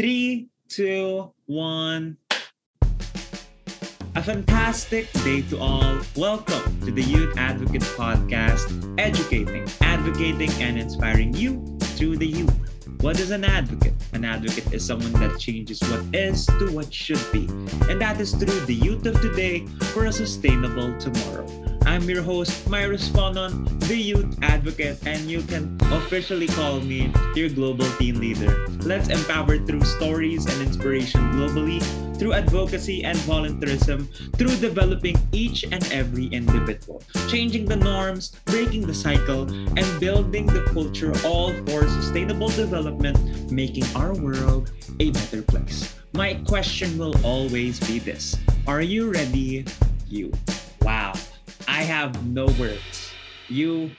Three, two, one. A fantastic day to all. Welcome to the Youth Advocate Podcast, educating, advocating, and inspiring you through the youth. What is an advocate? An advocate is someone that changes what is to what should be. And that is through the youth of today for a sustainable tomorrow. I'm your host, Myra Sponon, the youth advocate, and you can officially call me your global team leader. Let's empower through stories and inspiration globally, through advocacy and volunteerism, through developing each and every individual, changing the norms, breaking the cycle, and building the culture all for sustainable development, making our world a better place. My question will always be this Are you ready? You. Wow. I have no words. You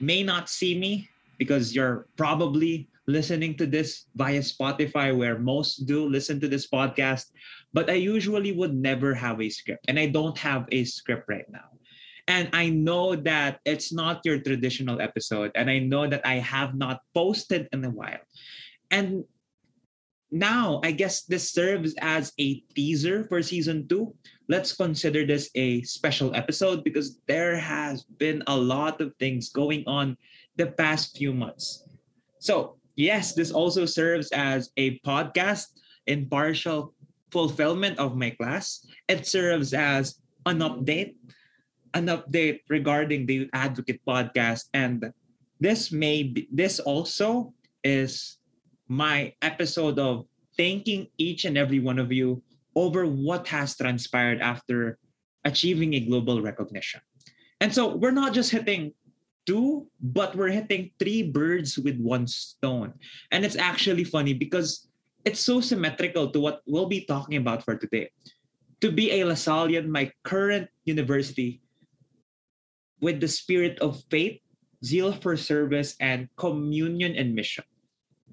may not see me because you're probably listening to this via Spotify, where most do listen to this podcast. But I usually would never have a script, and I don't have a script right now. And I know that it's not your traditional episode, and I know that I have not posted in a while. And now I guess this serves as a teaser for season two. Let's consider this a special episode because there has been a lot of things going on the past few months. So, yes, this also serves as a podcast in partial fulfillment of my class. It serves as an update, an update regarding the Advocate podcast. And this may be, this also is my episode of thanking each and every one of you over what has transpired after achieving a global recognition. And so we're not just hitting two, but we're hitting three birds with one stone. And it's actually funny because it's so symmetrical to what we'll be talking about for today. To be a Lasallian, my current university, with the spirit of faith, zeal for service, and communion and mission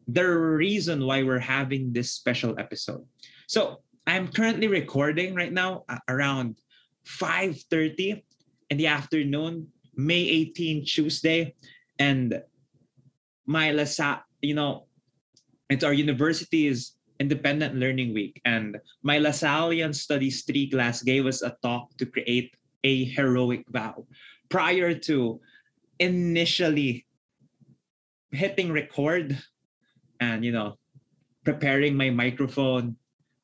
the reason why we're having this special episode. So I'm currently recording right now around 5:30 in the afternoon, May 18, Tuesday, and my Lasa, you know, it's our university's independent learning week, and my Lasallian Studies 3 class gave us a talk to create a heroic vow prior to initially hitting record and you know preparing my microphone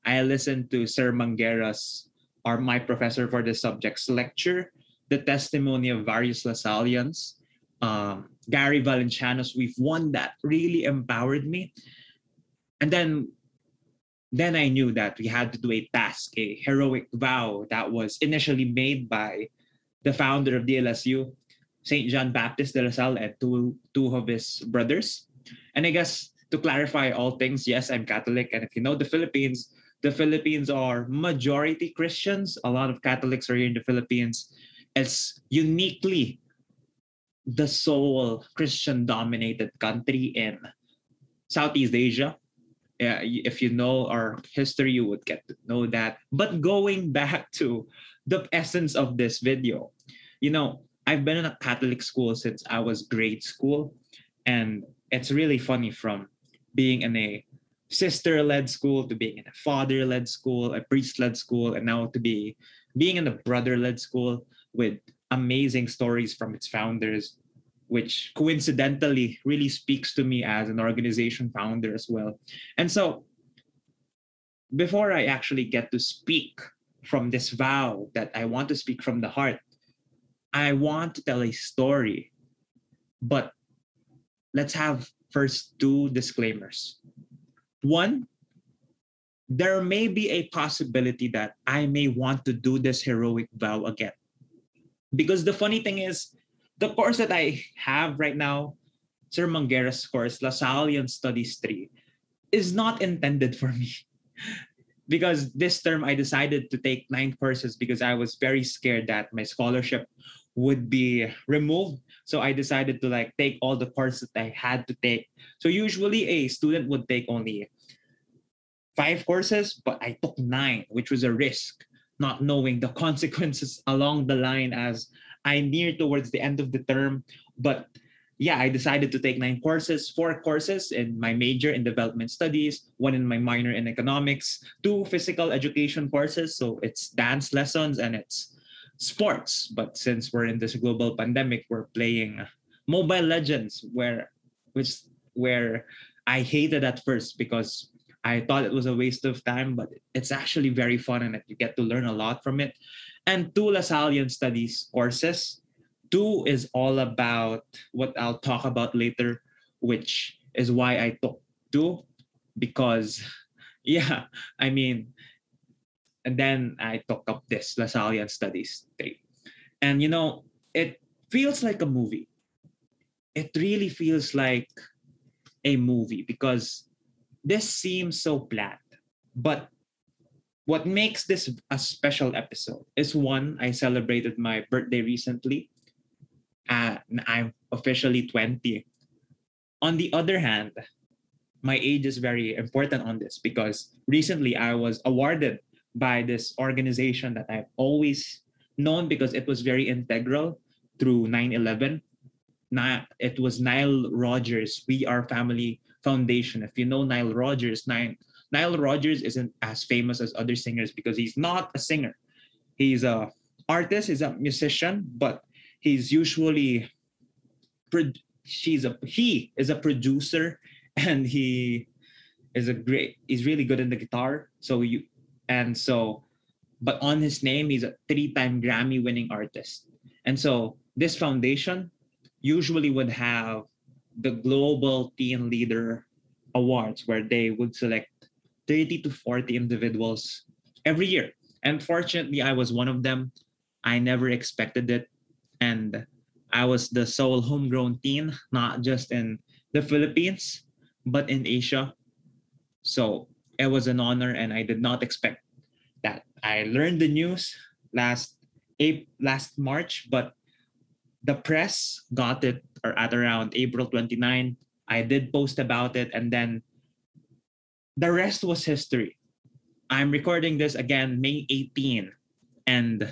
i listened to sir mangueras or my professor for the subject's lecture the testimony of various lasallians um, gary valenciano's we've won that really empowered me. And then then i knew that we had to do a task a heroic vow that was initially made by the founder of the lsu st john baptist de la salle and two, two of his brothers. And i guess to clarify all things, yes, I'm Catholic. And if you know the Philippines, the Philippines are majority Christians. A lot of Catholics are here in the Philippines. It's uniquely the sole Christian dominated country in Southeast Asia. Yeah, if you know our history, you would get to know that. But going back to the essence of this video, you know, I've been in a Catholic school since I was grade school. And it's really funny from being in a sister led school to being in a father led school, a priest led school, and now to be being in a brother led school with amazing stories from its founders, which coincidentally really speaks to me as an organization founder as well. And so, before I actually get to speak from this vow that I want to speak from the heart, I want to tell a story. But let's have first two disclaimers. One, there may be a possibility that I may want to do this heroic vow again. Because the funny thing is, the course that I have right now, Sir Manguera's course, Lasallian Studies 3, is not intended for me. because this term I decided to take nine courses because I was very scared that my scholarship would be removed so I decided to like take all the courses that I had to take. So usually a student would take only five courses, but I took nine, which was a risk, not knowing the consequences along the line as I near towards the end of the term. But yeah, I decided to take nine courses, four courses in my major in development studies, one in my minor in economics, two physical education courses. So it's dance lessons and it's sports. But since we're in this global pandemic, we're playing Mobile Legends, where which where I hated at first because I thought it was a waste of time, but it's actually very fun and you get to learn a lot from it. And two Lasallian studies courses Two is all about what I'll talk about later, which is why I took two, because, yeah, I mean, and then I took up this Lasallian Studies three. And, you know, it feels like a movie. It really feels like a movie because this seems so planned. But what makes this a special episode is one, I celebrated my birthday recently uh, I'm officially 20. On the other hand, my age is very important on this because recently I was awarded by this organization that I've always known because it was very integral through 9 11. It was Nile Rodgers, We Are Family Foundation. If you know Nile Rodgers, Nile, Nile Rodgers isn't as famous as other singers because he's not a singer. He's a artist, he's a musician, but he's usually she's a he is a producer and he is a great he's really good in the guitar so you and so but on his name he's a three-time grammy winning artist. And so this foundation usually would have the global teen leader awards where they would select 30 to 40 individuals every year. And fortunately i was one of them. I never expected it. And I was the sole homegrown teen, not just in the Philippines, but in Asia. So it was an honor, and I did not expect that. I learned the news last April, last March, but the press got it or at around April 29. I did post about it, and then the rest was history. I'm recording this again May 18, and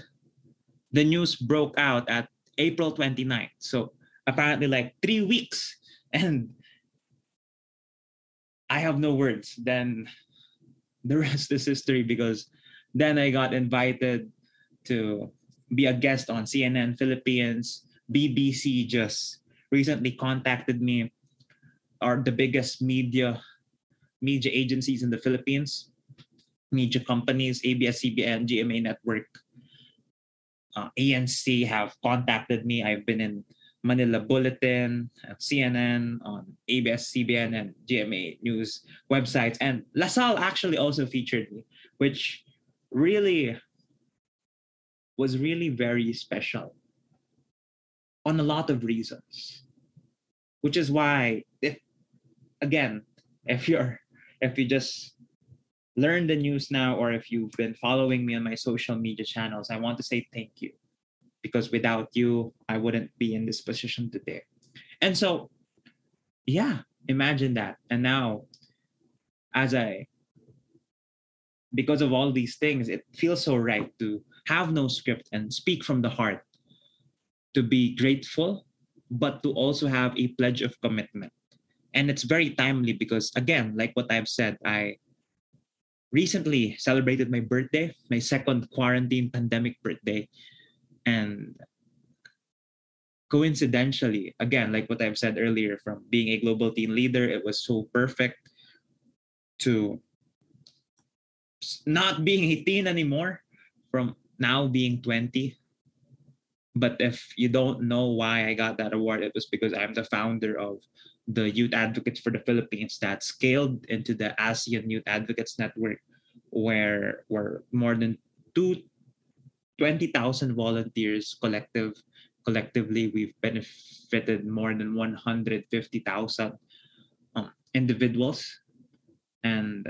the news broke out at April 29th. So apparently like three weeks. And I have no words. Then the rest is history because then I got invited to be a guest on CNN Philippines. BBC just recently contacted me, are the biggest media media agencies in the Philippines, media companies, ABS-CBN, GMA Network, uh, ANC have contacted me. I've been in Manila Bulletin, uh, CNN, on ABS-CBN, and GMA News websites. And LaSalle actually also featured me, which really was really very special on a lot of reasons. Which is why, if again, if you're if you just learn the news now or if you've been following me on my social media channels, I want to say thank you because without you, I wouldn't be in this position today. And so, yeah, imagine that. And now, as I, because of all these things, it feels so right to have no script and speak from the heart, to be grateful, but to also have a pledge of commitment. And it's very timely because, again, like what I've said, I recently celebrated my birthday, my second quarantine pandemic birthday. And coincidentally, again, like what I've said earlier, from being a global teen leader, it was so perfect to not being a teen anymore, from now being 20. But if you don't know why I got that award, it was because I'm the founder of the Youth Advocates for the Philippines that scaled into the ASEAN Youth Advocates Network, where where more than two 20,000 volunteers collective collectively we've benefited more than 150,000 um, individuals and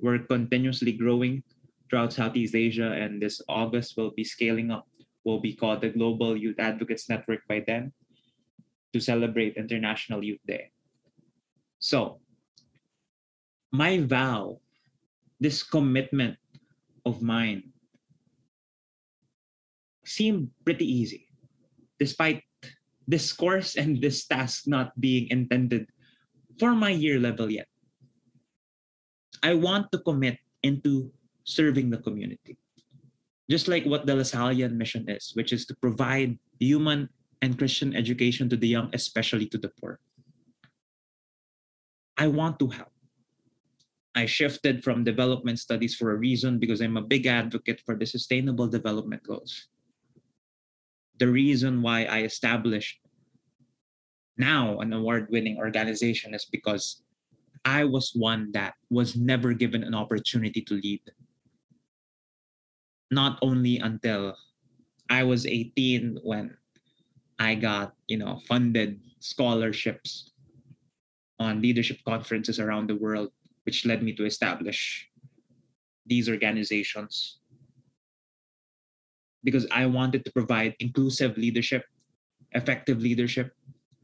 we're continuously growing throughout Southeast Asia and this August we'll be scaling up will be called the Global Youth Advocates Network by then to celebrate International Youth Day. So, my vow, this commitment of mine, seemed pretty easy, despite this course and this task not being intended for my year level yet. I want to commit into serving the community. Just like what the Lasallian mission is, which is to provide human and Christian education to the young, especially to the poor. I want to help. I shifted from development studies for a reason because I'm a big advocate for the sustainable development goals. The reason why I established now an award winning organization is because I was one that was never given an opportunity to lead. Not only until I was 18 when I got, you know, funded scholarships on leadership conferences around the world which led me to establish these organizations because I wanted to provide inclusive leadership, effective leadership,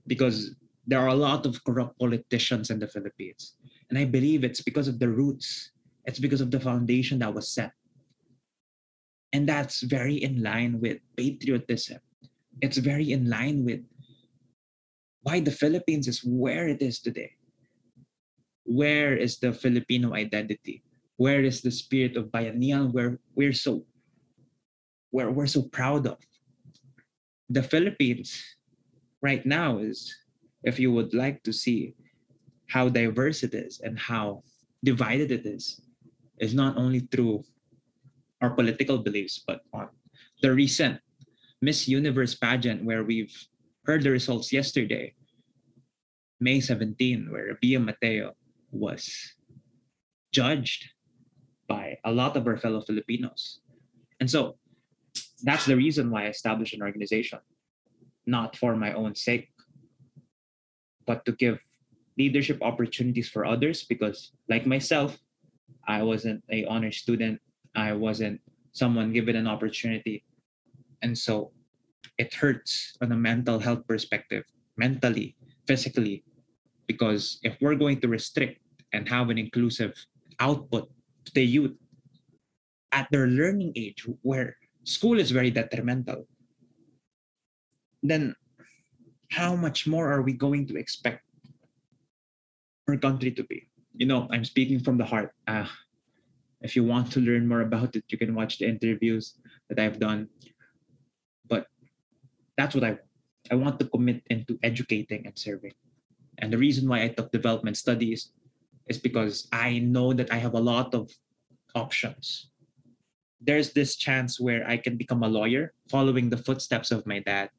because there are a lot of corrupt politicians in the Philippines. And I believe it's because of the roots, it's because of the foundation that was set. And that's very in line with patriotism. It's very in line with why the Philippines is where it is today where is the Filipino identity? Where is the spirit of bayanihan where we're so where we're so proud of? The Philippines right now is if you would like to see how diverse it is and how divided it is, is not only through our political beliefs, but on the recent Miss Universe pageant where we've heard the results yesterday, May 17, where Bia Mateo was judged by a lot of our fellow Filipinos. And so that's the reason why I established an organization, not for my own sake, but to give leadership opportunities for others because like myself, I wasn't a honor student. I wasn't someone given an opportunity. And so it hurts on a mental health perspective, mentally, physically, because if we're going to restrict and have an inclusive output to the youth at their learning age where school is very detrimental, then how much more are we going to expect our country to be? You know, I'm speaking from the heart. Uh, if you want to learn more about it, you can watch the interviews that I've done. But that's what I. I want to commit into educating and serving. And the reason why I took development studies is because I know that I have a lot of options. There's this chance where I can become a lawyer following the footsteps of my dad.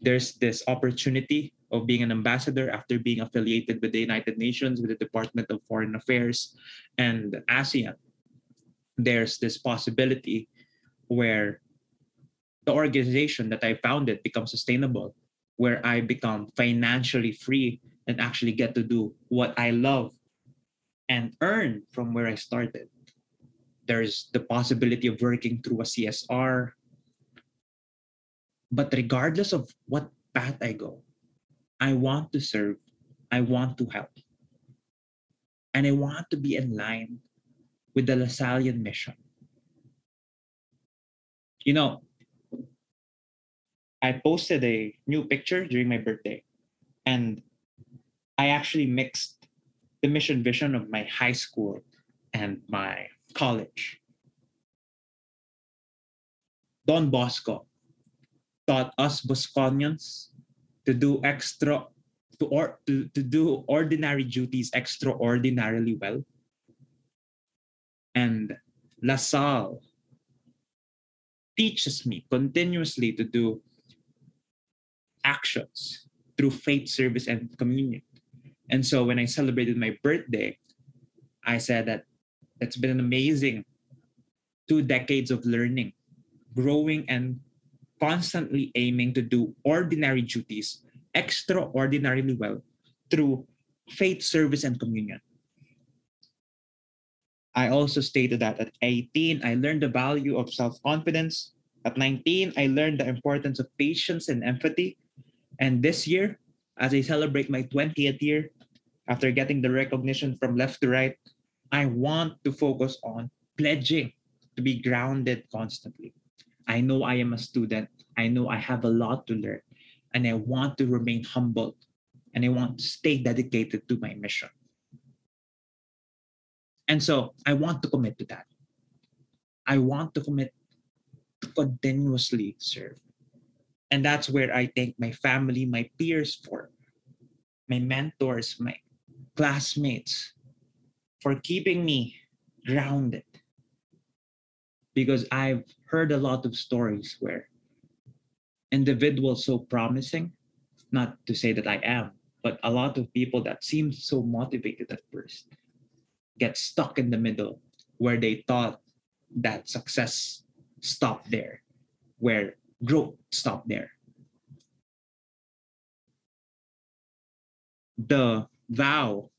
There's this opportunity of being an ambassador after being affiliated with the United Nations, with the Department of Foreign Affairs, and ASEAN. There's this possibility where the organization that I founded becomes sustainable, where I become financially free and actually get to do what I love and earn from where I started. There's the possibility of working through a CSR. But regardless of what path I go, I want to serve, I want to help. And I want to be in line with the Lasallian mission. You know, I posted a new picture during my birthday, and I actually mixed the mission vision of my high school and my college. Don Bosco taught us Bosconians to do extra to or to, to do ordinary duties extraordinarily well. And La Salle teaches me continuously to do actions through faith service and communion. And so when I celebrated my birthday, I said that it's been an amazing two decades of learning, growing, and constantly aiming to do ordinary duties extraordinarily well through faith service and communion. I also stated that at 18, I learned the value of self confidence. At 19, I learned the importance of patience and empathy. And this year, as I celebrate my 20th year, after getting the recognition from left to right, I want to focus on pledging to be grounded constantly. I know I am a student. I know I have a lot to learn. and I want to remain humble and I want to stay dedicated to my mission. And so I want to commit to that. I want to commit to continuously serve. And that's where I thank my family, my peers for, my mentors, my classmates for keeping me grounded. Because I've heard a lot of stories where individuals so promising, not to say that I am, but a lot of people that seem so motivated at first get stuck in the middle where they thought that success stopped there, where growth stopped there. The vow,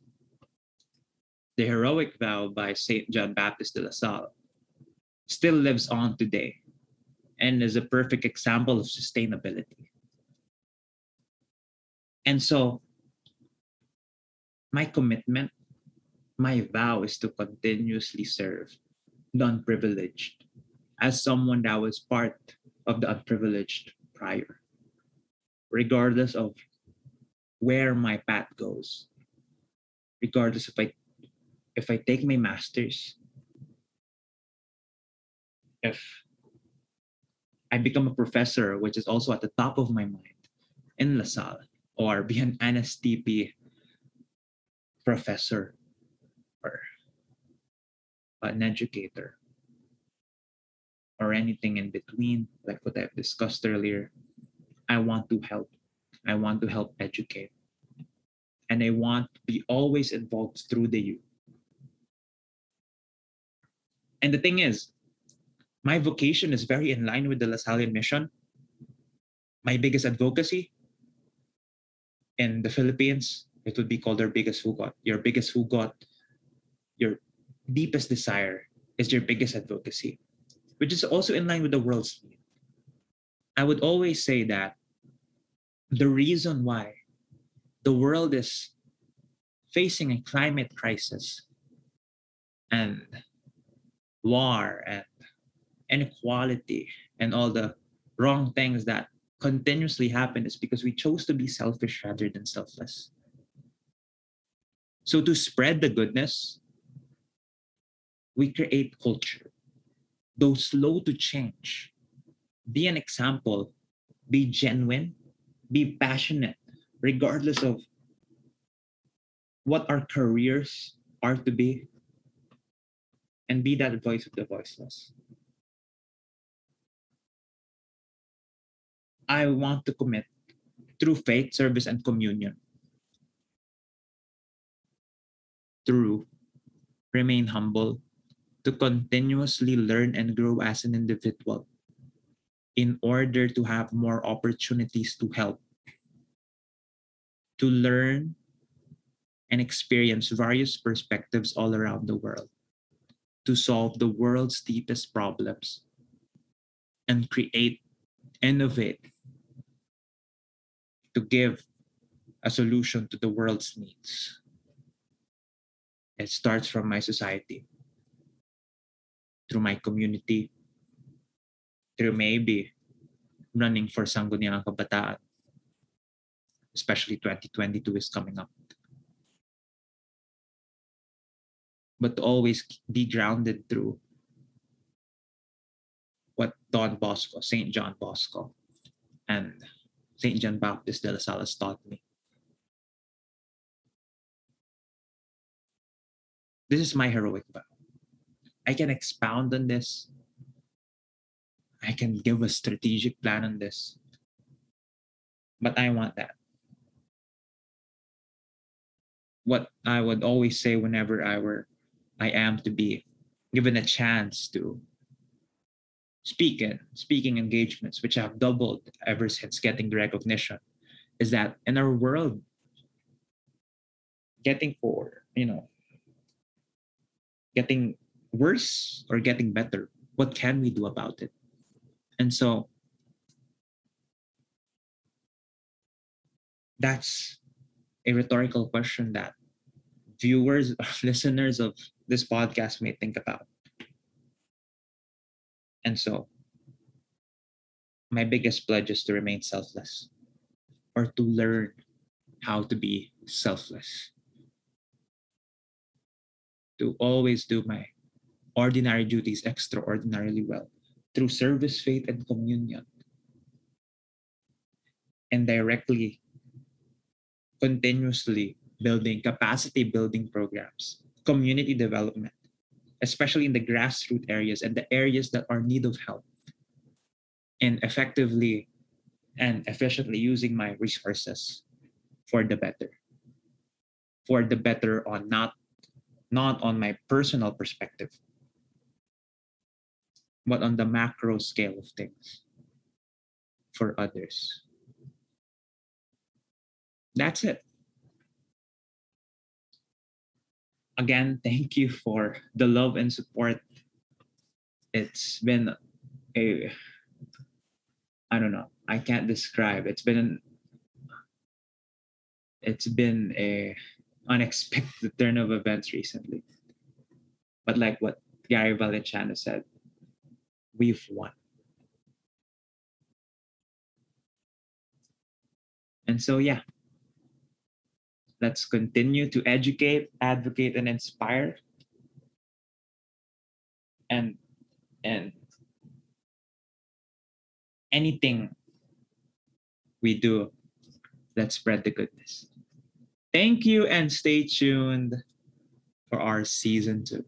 the heroic vow by St. John Baptist de la Salle, still lives on today and is a perfect example of sustainability. And so, my commitment, my vow is to continuously serve the unprivileged as someone that was part of the unprivileged prior, regardless of where my path goes, regardless if I if I take my masters, if I become a professor, which is also at the top of my mind in LaSalle, or be an NSTP professor or an educator or anything in between, like what I've discussed earlier. I want to help. I want to help educate. And I want to be always involved through the youth. And the thing is, my vocation is very in line with the Lasallian mission. My biggest advocacy in the Philippines, it would be called our biggest hugot. Your biggest hugot, your deepest desire is your biggest advocacy, which is also in line with the world's need. I would always say that the reason why the world is facing a climate crisis and war and inequality and all the wrong things that continuously happen is because we chose to be selfish rather than selfless. So, to spread the goodness, we create culture. Though slow to change, be an example, be genuine, be passionate, regardless of what our careers are to be, and be that voice of the voiceless. I want to commit through faith, service, and communion. Through remain humble, to continuously learn and grow as an individual in order to have more opportunities to help, to learn and experience various perspectives all around the world, to solve the world's deepest problems, and create, innovate, to give a solution to the world's needs. It starts from my society, through my community, through maybe running for Sangguniang Kabataan, especially 2022 is coming up. But to always be grounded through what Don Bosco, St. John Bosco, and St. John Baptist de la Salle taught me. This is my heroic vow. I can expound on this. I can give a strategic plan on this. But I want that. What I would always say whenever I were I am to be given a chance to speak in speaking engagements, which have doubled ever since getting the recognition, is that in our world, getting for, you know, getting worse or getting better, what can we do about it? And so that's a rhetorical question that viewers listeners of this podcast may think about. And so, my biggest pledge is to remain selfless or to learn how to be selfless. To always do my ordinary duties extraordinarily well through service, faith, and communion. And directly, continuously building capacity building programs, community development, especially in the grassroots areas and the areas that are need of help, and effectively and efficiently using my resources for the better. For the better on not not on my personal perspective, but on the macro scale of things for others. That's it. Again, thank you for the love and support. It's been a I don't know. I can't describe. It's been an it's been a unexpected turn of events recently. But like what Gary Valenciano said, we've won. And so yeah. Let's continue to educate, advocate, and inspire. And and anything we do, let's spread the goodness. Thank you and stay tuned for our season two.